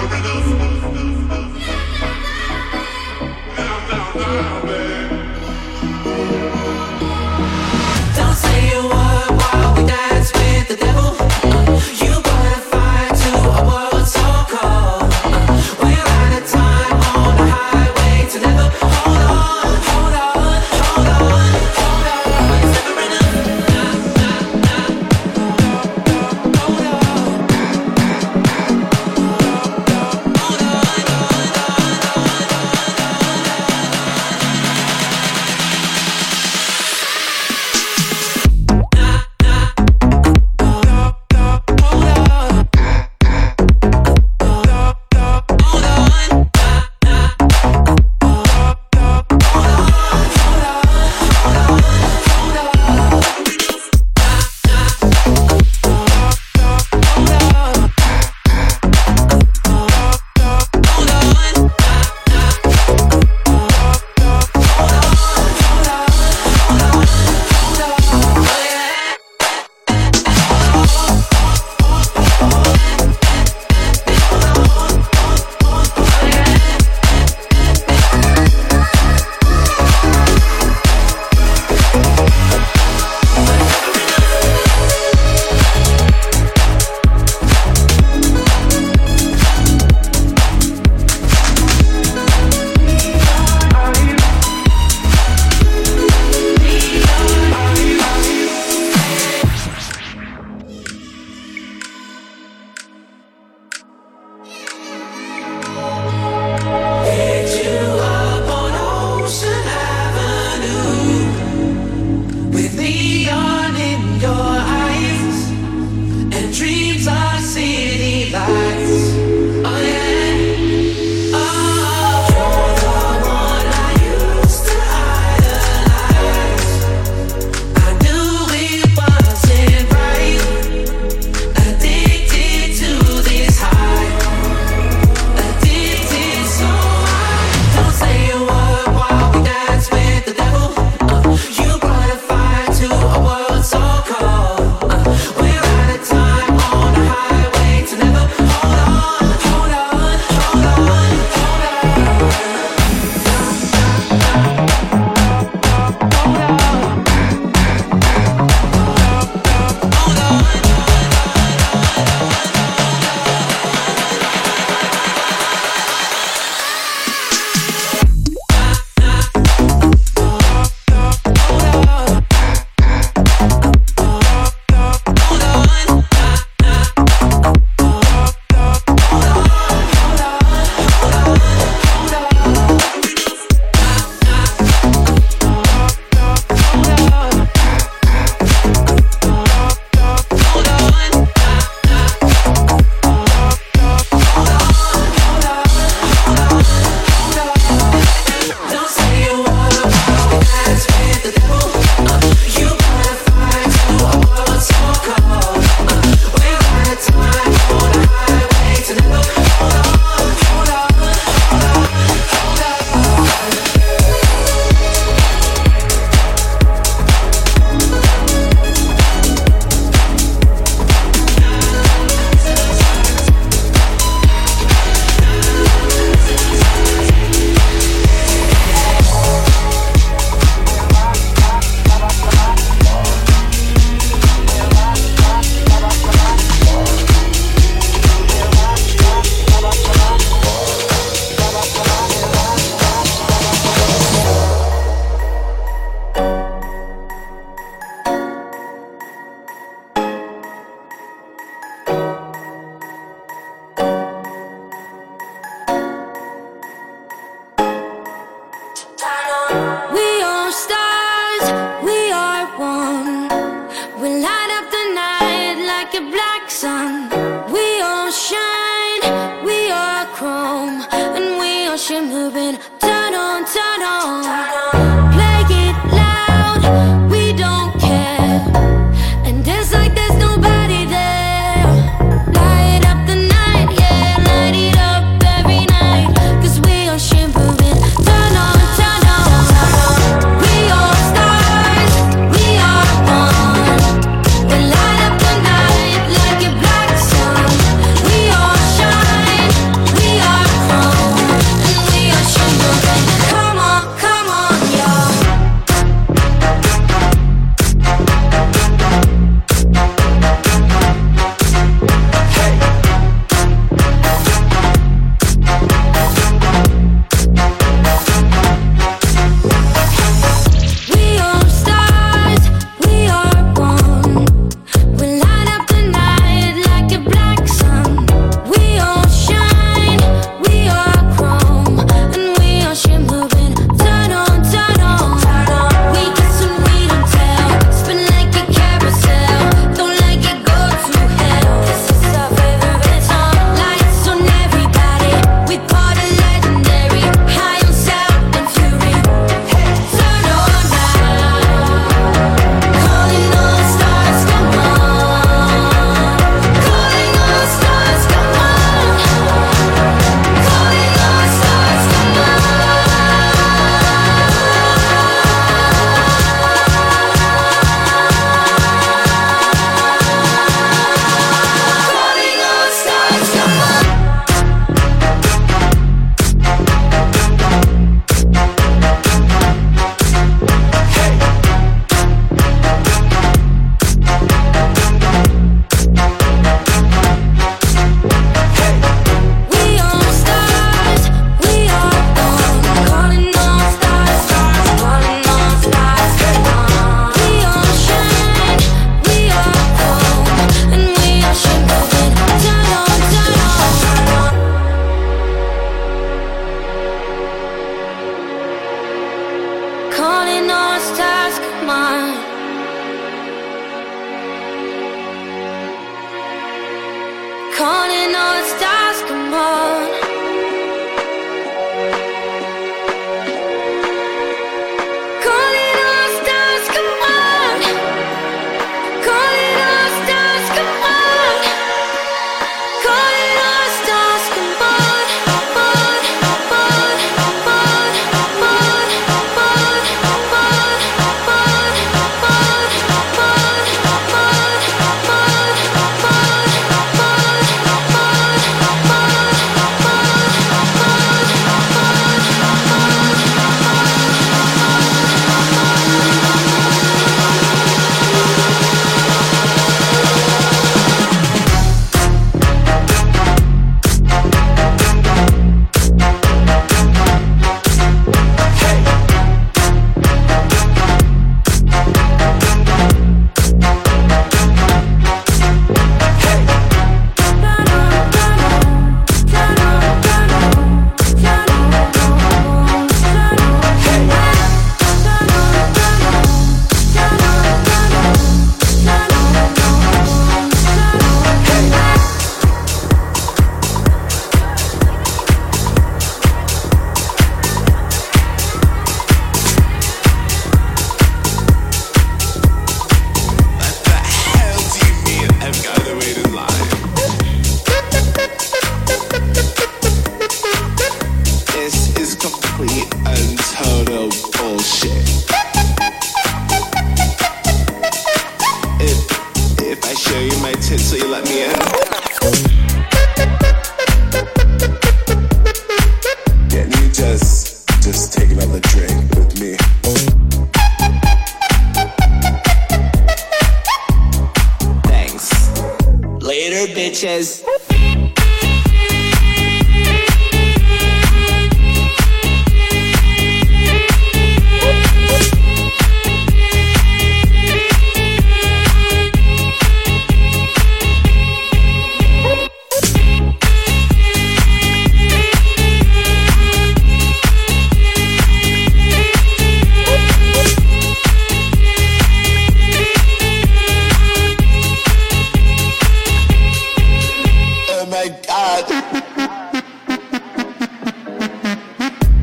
never enough.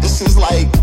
This is like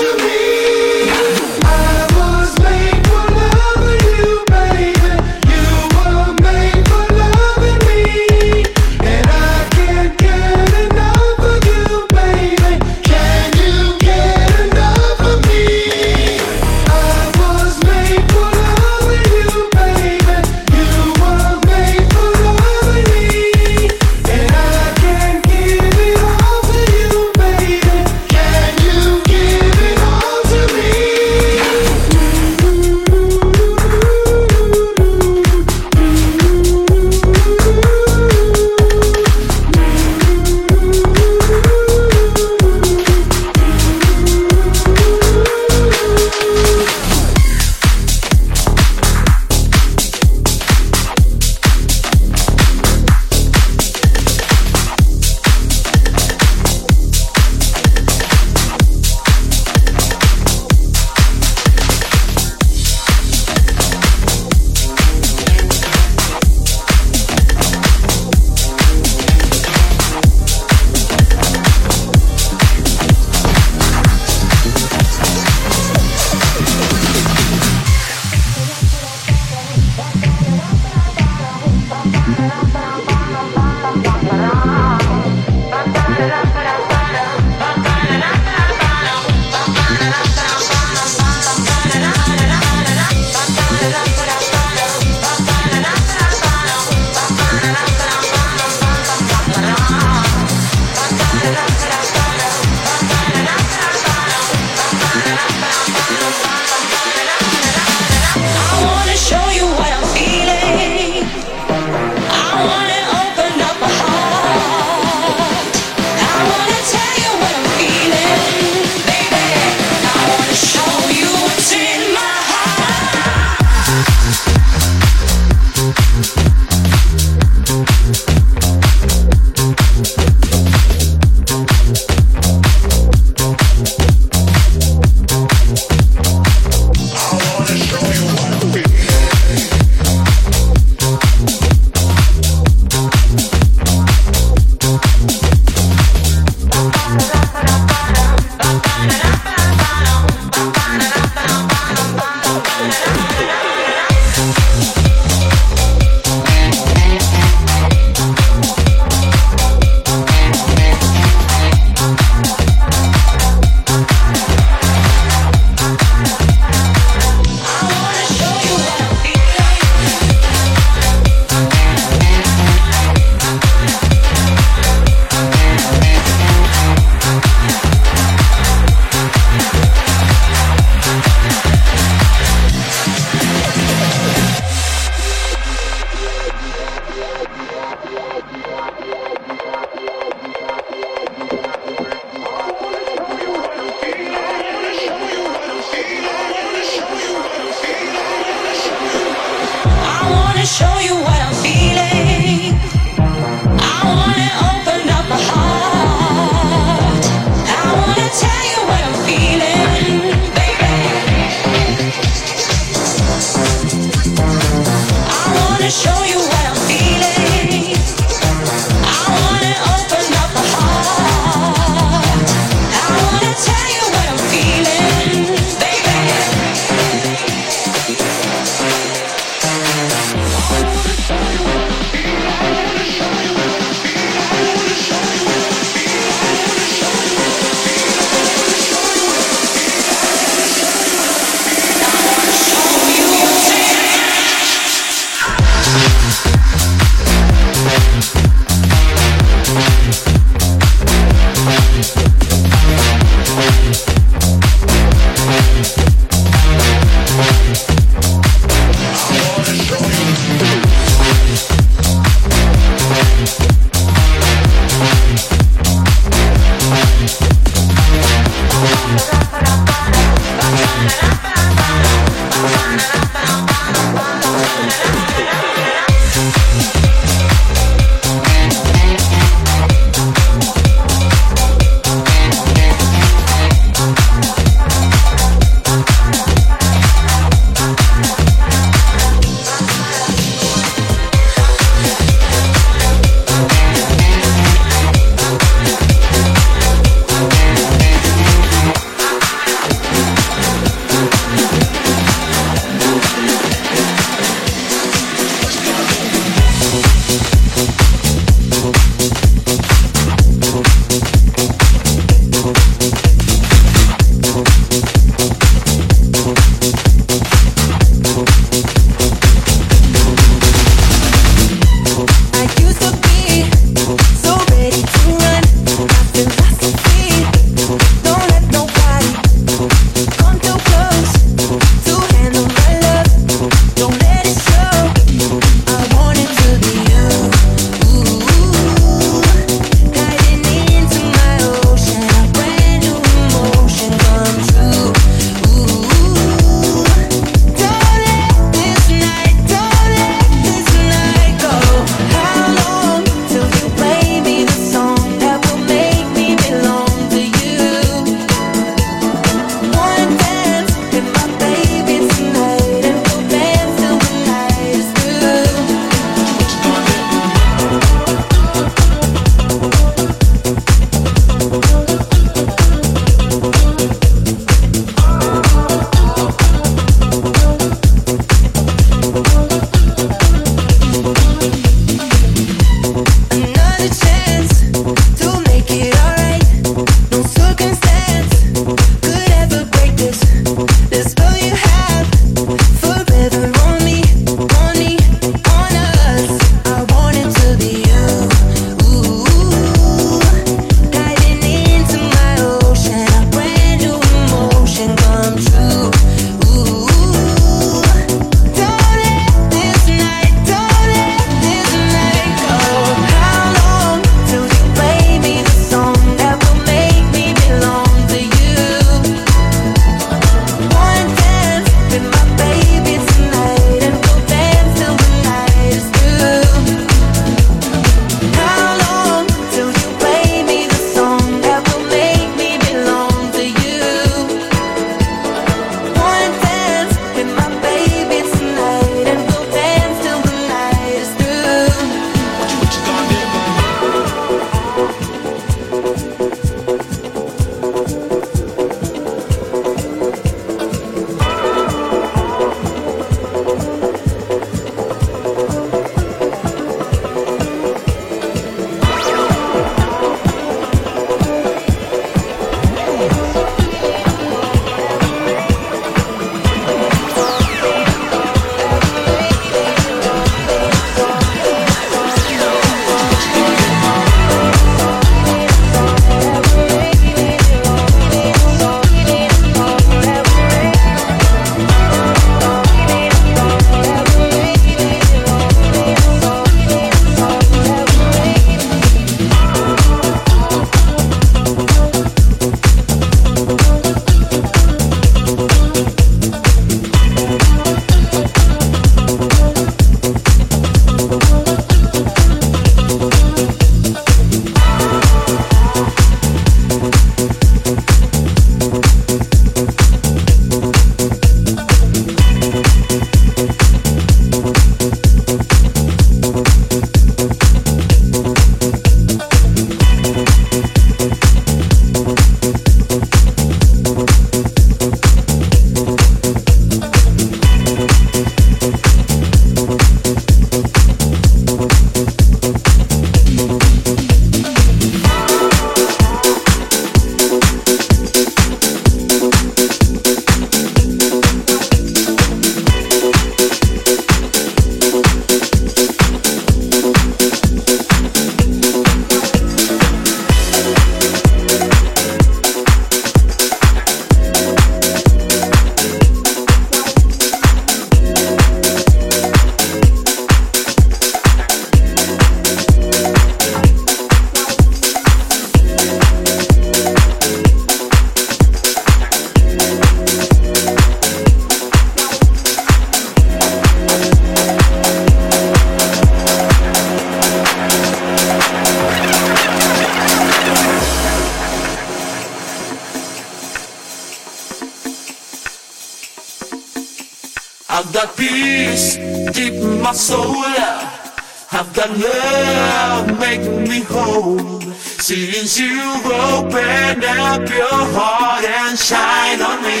you open up your heart and shine on me.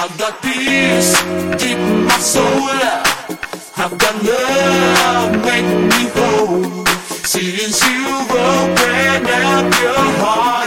I've got peace deep in my soul. I've got love make me whole. Since you open up your heart.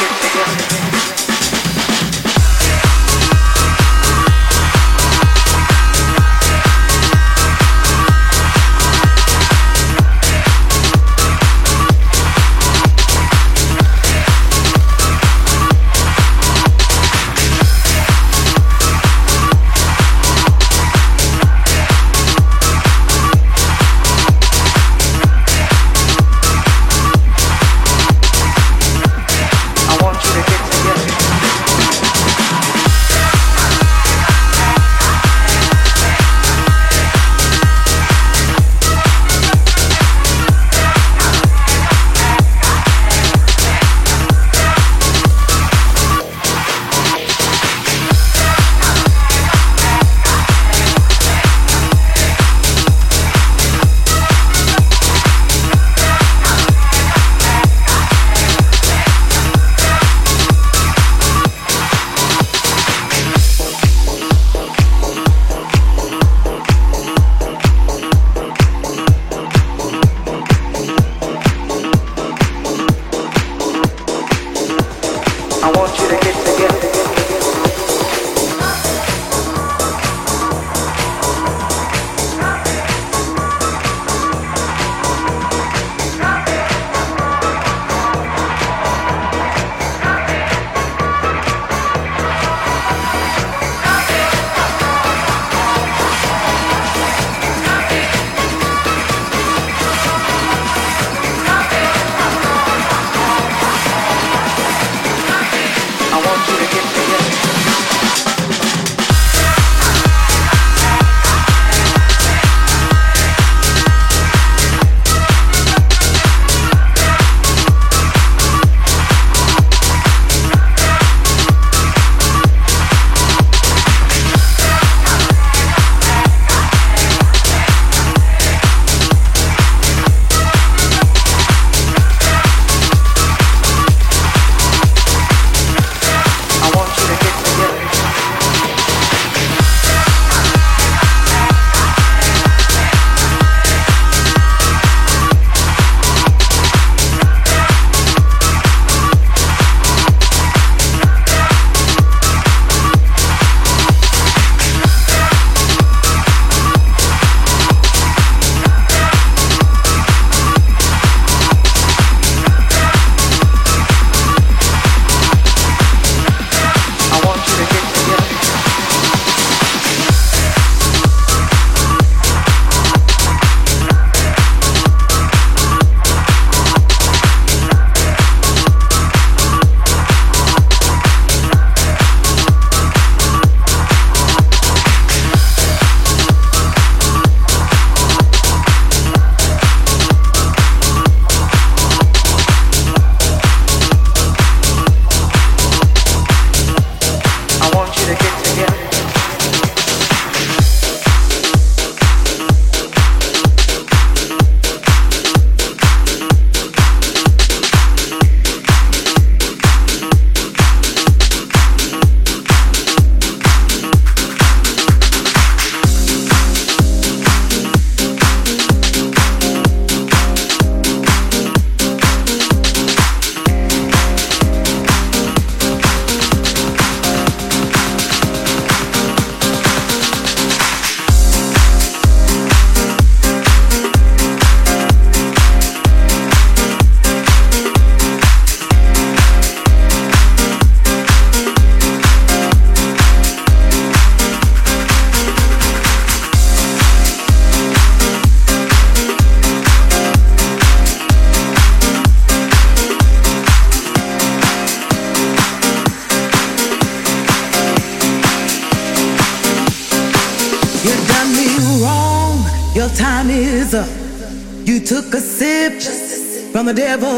Want you from